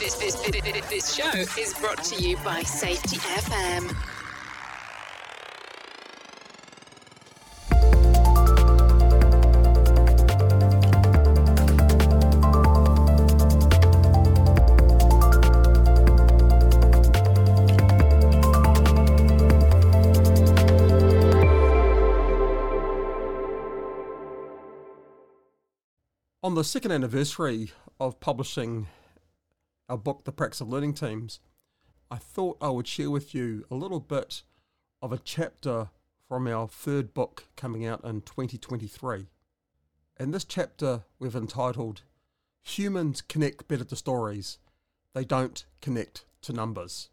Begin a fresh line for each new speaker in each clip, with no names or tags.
This, this, this, show is brought to you by Safety FM.
On the second anniversary of publishing our book, The Practice of Learning Teams, I thought I would share with you a little bit of a chapter from our third book coming out in 2023. In this chapter, we've entitled Humans Connect Better to Stories, They Don't Connect to Numbers.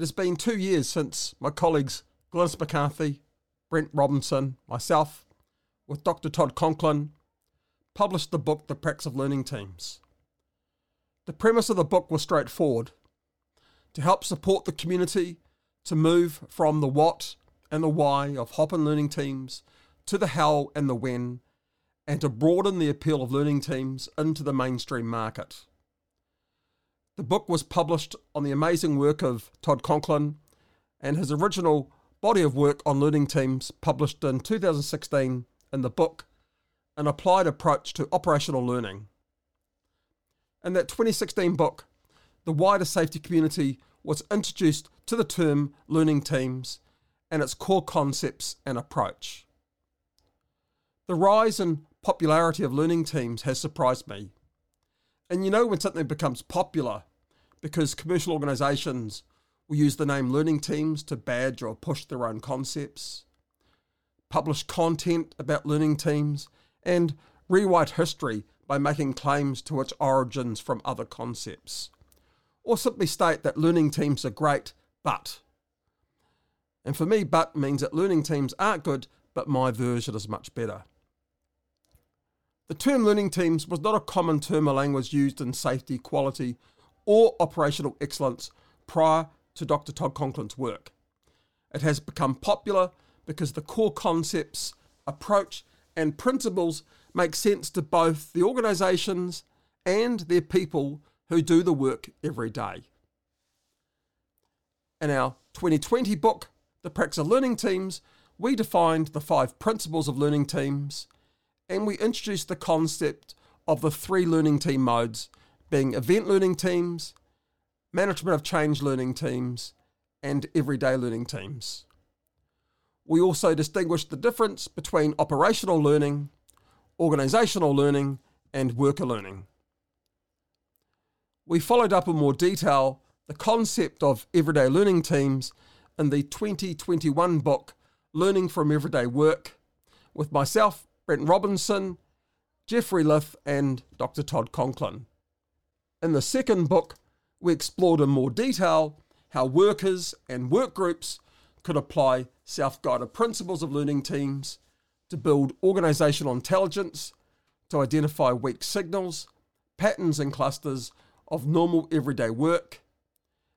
It has been two years since my colleagues Glynis McCarthy, Brent Robinson, myself, with Dr. Todd Conklin, published the book The Practice of Learning Teams. The premise of the book was straightforward to help support the community to move from the what and the why of HOP and learning teams to the how and the when, and to broaden the appeal of learning teams into the mainstream market. The book was published on the amazing work of Todd Conklin and his original body of work on learning teams, published in 2016 in the book An Applied Approach to Operational Learning. In that 2016 book, the wider safety community was introduced to the term learning teams and its core concepts and approach. The rise in popularity of learning teams has surprised me. And you know when something becomes popular, because commercial organisations will use the name learning teams to badge or push their own concepts, publish content about learning teams, and rewrite history by making claims to its origins from other concepts. Or simply state that learning teams are great, but. And for me, but means that learning teams aren't good, but my version is much better. The term learning teams was not a common term or language used in safety, quality, or operational excellence prior to Dr. Todd Conklin's work. It has become popular because the core concepts, approach, and principles make sense to both the organisations and their people who do the work every day. In our 2020 book, The Practice of Learning Teams, we defined the five principles of learning teams and we introduced the concept of the three learning team modes being event learning teams, management of change learning teams, and everyday learning teams. We also distinguished the difference between operational learning, organisational learning, and worker learning. We followed up in more detail the concept of everyday learning teams in the 2021 book Learning from Everyday Work with myself, Brent Robinson, Jeffrey Lyth, and Dr. Todd Conklin. In the second book, we explored in more detail how workers and work groups could apply self guided principles of learning teams to build organisational intelligence, to identify weak signals, patterns, and clusters of normal everyday work,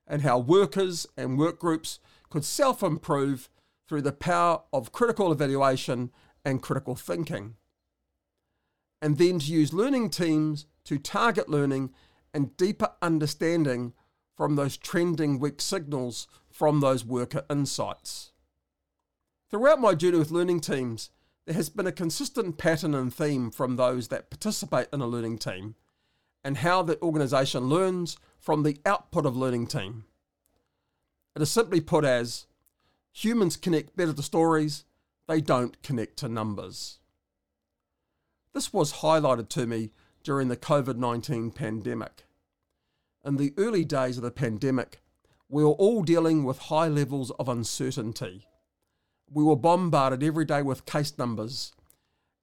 and how workers and work groups could self improve through the power of critical evaluation and critical thinking. And then to use learning teams to target learning and deeper understanding from those trending weak signals from those worker insights. Throughout my journey with learning teams, there has been a consistent pattern and theme from those that participate in a learning team and how the organisation learns from the output of learning team. It is simply put as humans connect better to stories, they don't connect to numbers. This was highlighted to me during the COVID 19 pandemic. In the early days of the pandemic, we were all dealing with high levels of uncertainty. We were bombarded every day with case numbers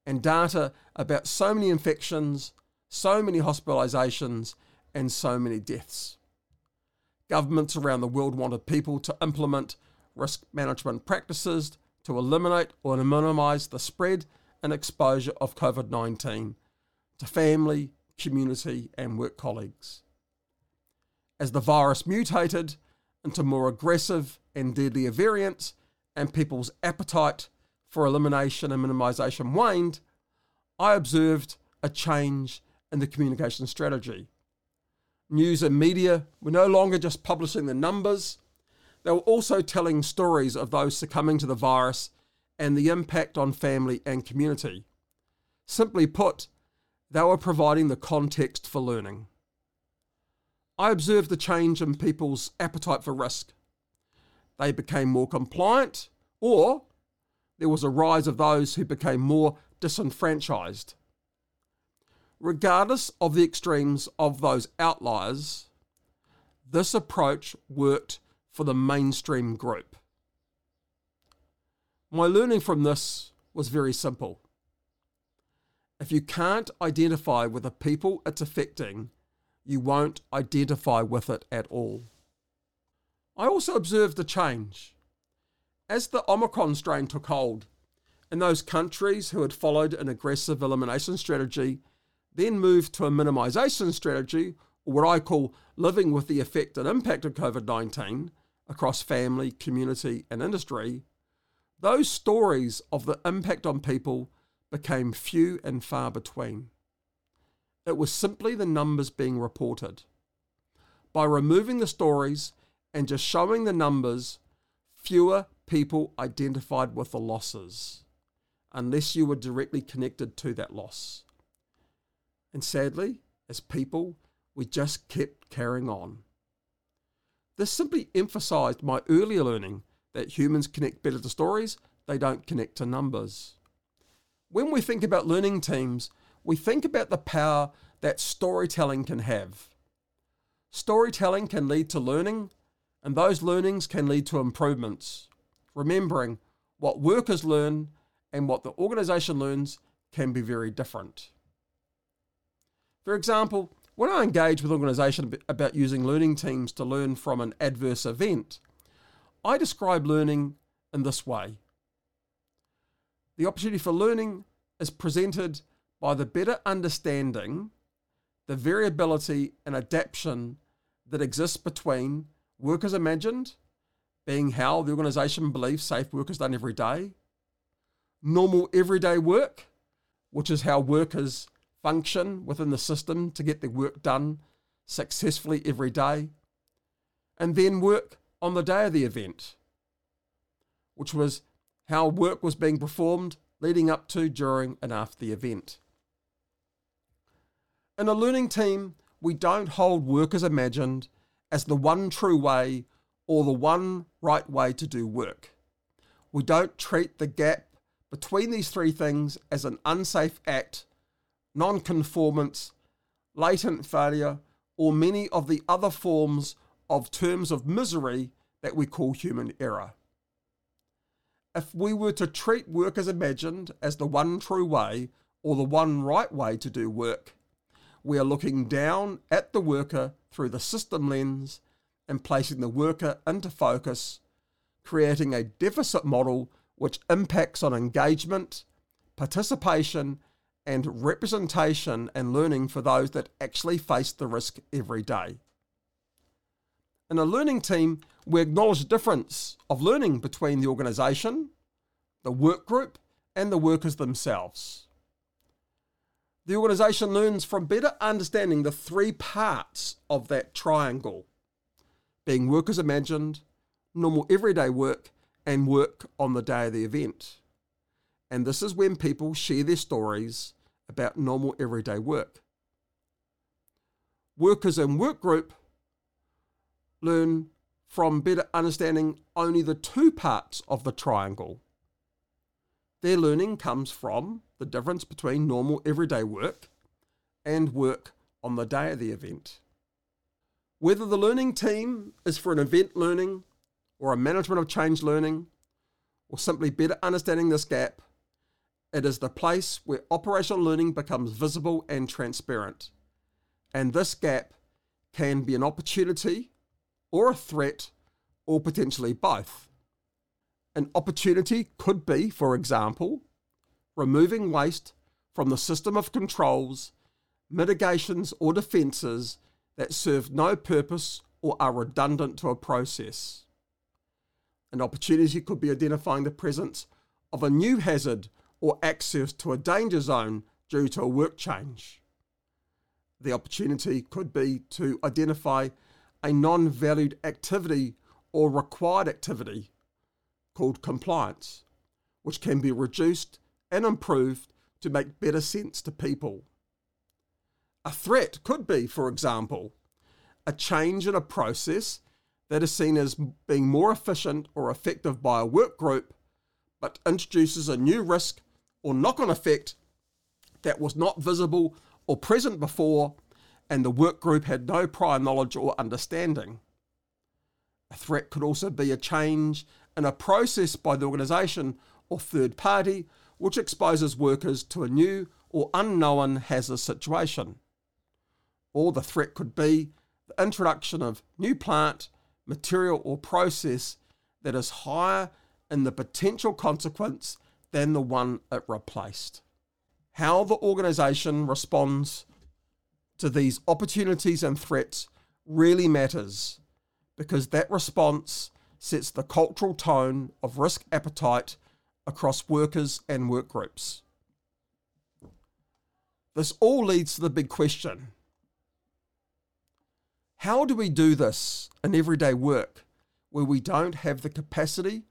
and data about so many infections, so many hospitalisations, and so many deaths. Governments around the world wanted people to implement risk management practices to eliminate or minimise the spread and exposure of COVID 19 to family, community, and work colleagues. As the virus mutated into more aggressive and deadlier variants, and people's appetite for elimination and minimisation waned, I observed a change in the communication strategy. News and media were no longer just publishing the numbers, they were also telling stories of those succumbing to the virus and the impact on family and community. Simply put, they were providing the context for learning. I observed the change in people's appetite for risk. They became more compliant, or there was a rise of those who became more disenfranchised. Regardless of the extremes of those outliers, this approach worked for the mainstream group. My learning from this was very simple. If you can't identify with the people it's affecting, you won't identify with it at all. I also observed a change. As the Omicron strain took hold, in those countries who had followed an aggressive elimination strategy, then moved to a minimisation strategy, or what I call living with the effect and impact of COVID 19 across family, community, and industry, those stories of the impact on people became few and far between. It was simply the numbers being reported. By removing the stories and just showing the numbers, fewer people identified with the losses, unless you were directly connected to that loss. And sadly, as people, we just kept carrying on. This simply emphasized my earlier learning that humans connect better to stories, they don't connect to numbers. When we think about learning teams, we think about the power that storytelling can have. Storytelling can lead to learning, and those learnings can lead to improvements. Remembering what workers learn and what the organization learns can be very different. For example, when I engage with organization about using learning teams to learn from an adverse event, I describe learning in this way. The opportunity for learning is presented by the better understanding the variability and adaptation that exists between work as imagined, being how the organisation believes safe work is done every day, normal everyday work, which is how workers function within the system to get their work done successfully every day, and then work on the day of the event, which was how work was being performed leading up to, during, and after the event. In a learning team, we don't hold work as imagined as the one true way or the one right way to do work. We don't treat the gap between these three things as an unsafe act, non-conformance, latent failure, or many of the other forms of terms of misery that we call human error. If we were to treat work as imagined as the one true way or the one right way to do work, we are looking down at the worker through the system lens and placing the worker into focus, creating a deficit model which impacts on engagement, participation, and representation and learning for those that actually face the risk every day. In a learning team, we acknowledge the difference of learning between the organisation, the work group, and the workers themselves. The organisation learns from better understanding the three parts of that triangle being work as imagined, normal everyday work, and work on the day of the event. And this is when people share their stories about normal everyday work. Workers in work group learn from better understanding only the two parts of the triangle. Their learning comes from the difference between normal everyday work and work on the day of the event. Whether the learning team is for an event learning or a management of change learning, or simply better understanding this gap, it is the place where operational learning becomes visible and transparent. And this gap can be an opportunity or a threat or potentially both. An opportunity could be, for example, removing waste from the system of controls, mitigations, or defences that serve no purpose or are redundant to a process. An opportunity could be identifying the presence of a new hazard or access to a danger zone due to a work change. The opportunity could be to identify a non valued activity or required activity called compliance, which can be reduced and improved to make better sense to people. A threat could be, for example, a change in a process that is seen as being more efficient or effective by a work group, but introduces a new risk or knock on effect that was not visible or present before, and the work group had no prior knowledge or understanding. A threat could also be a change in a process by the organisation or third party which exposes workers to a new or unknown hazardous situation. Or the threat could be the introduction of new plant, material, or process that is higher in the potential consequence than the one it replaced. How the organisation responds to these opportunities and threats really matters because that response sets the cultural tone of risk appetite across workers and work groups. This all leads to the big question how do we do this in everyday work where we don't have the capacity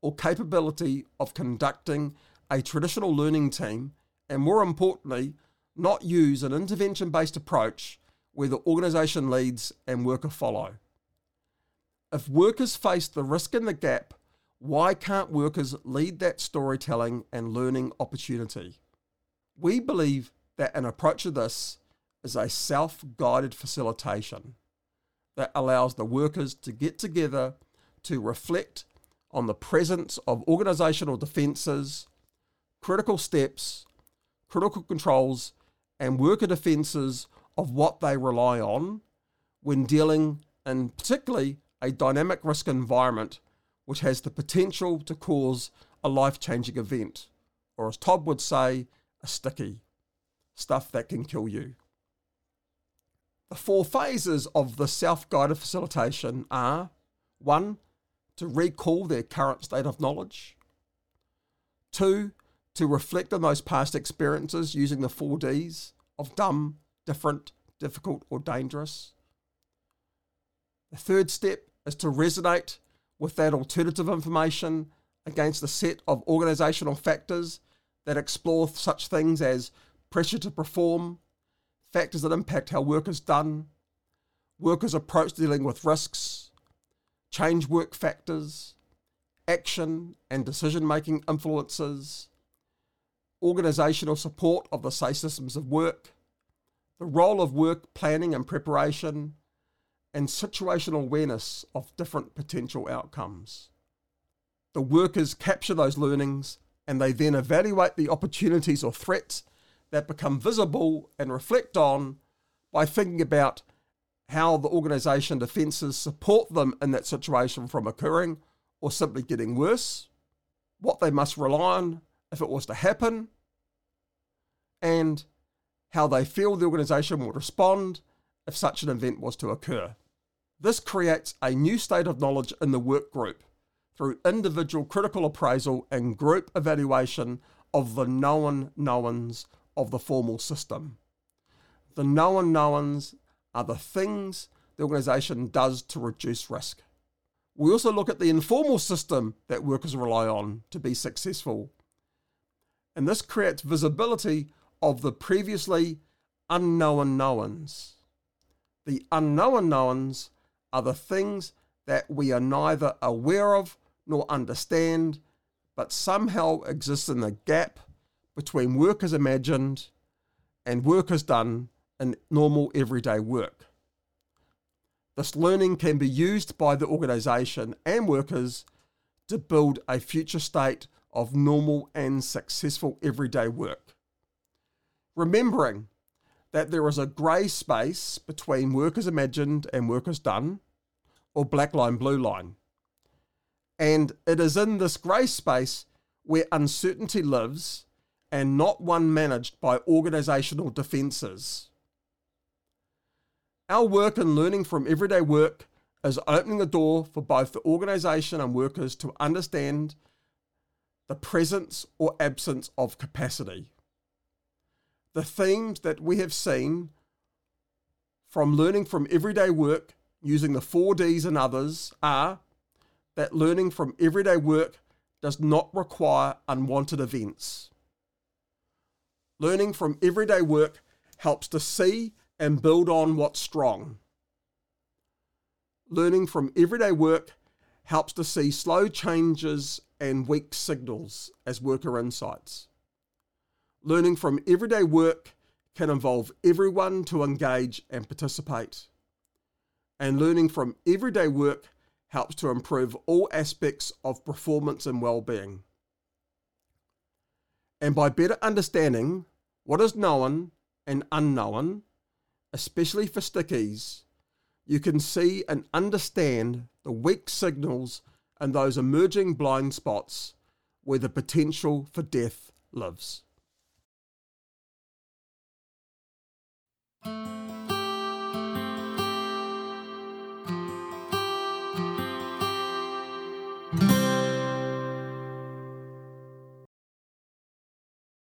or capability of conducting a traditional learning team, and more importantly, not use an intervention based approach where the organisation leads and worker follow? If workers face the risk and the gap, why can't workers lead that storytelling and learning opportunity? We believe that an approach to this is a self guided facilitation that allows the workers to get together to reflect on the presence of organisational defences, critical steps, critical controls, and worker defences of what they rely on when dealing and particularly a dynamic risk environment which has the potential to cause a life changing event, or as Todd would say, a sticky, stuff that can kill you. The four phases of the self guided facilitation are one, to recall their current state of knowledge, two, to reflect on those past experiences using the four Ds of dumb, different, difficult, or dangerous. The third step is to resonate with that alternative information against a set of organisational factors that explore such things as pressure to perform, factors that impact how work is done, workers' approach dealing with risks, change work factors, action and decision making influences, organisational support of the SAFE systems of work, the role of work planning and preparation, and situational awareness of different potential outcomes. The workers capture those learnings and they then evaluate the opportunities or threats that become visible and reflect on by thinking about how the organisation defences support them in that situation from occurring or simply getting worse, what they must rely on if it was to happen, and how they feel the organisation will respond if such an event was to occur. This creates a new state of knowledge in the work group through individual critical appraisal and group evaluation of the known knowns of the formal system. The known knowns are the things the organisation does to reduce risk. We also look at the informal system that workers rely on to be successful. And this creates visibility of the previously unknown knowns. The unknown knowns are the things that we are neither aware of nor understand, but somehow exist in the gap between work as imagined and work as done in normal everyday work. This learning can be used by the organisation and workers to build a future state of normal and successful everyday work. Remembering that there is a grey space between work as imagined and work as done, or black line, blue line. And it is in this grey space where uncertainty lives and not one managed by organisational defences. Our work and learning from everyday work is opening the door for both the organisation and workers to understand the presence or absence of capacity. The themes that we have seen from learning from everyday work using the 4Ds and others are that learning from everyday work does not require unwanted events. Learning from everyday work helps to see and build on what's strong. Learning from everyday work helps to see slow changes and weak signals as worker insights. Learning from everyday work can involve everyone to engage and participate. And learning from everyday work helps to improve all aspects of performance and well-being. And by better understanding what is known and unknown, especially for stickies, you can see and understand the weak signals and those emerging blind spots where the potential for death lives. Thank you.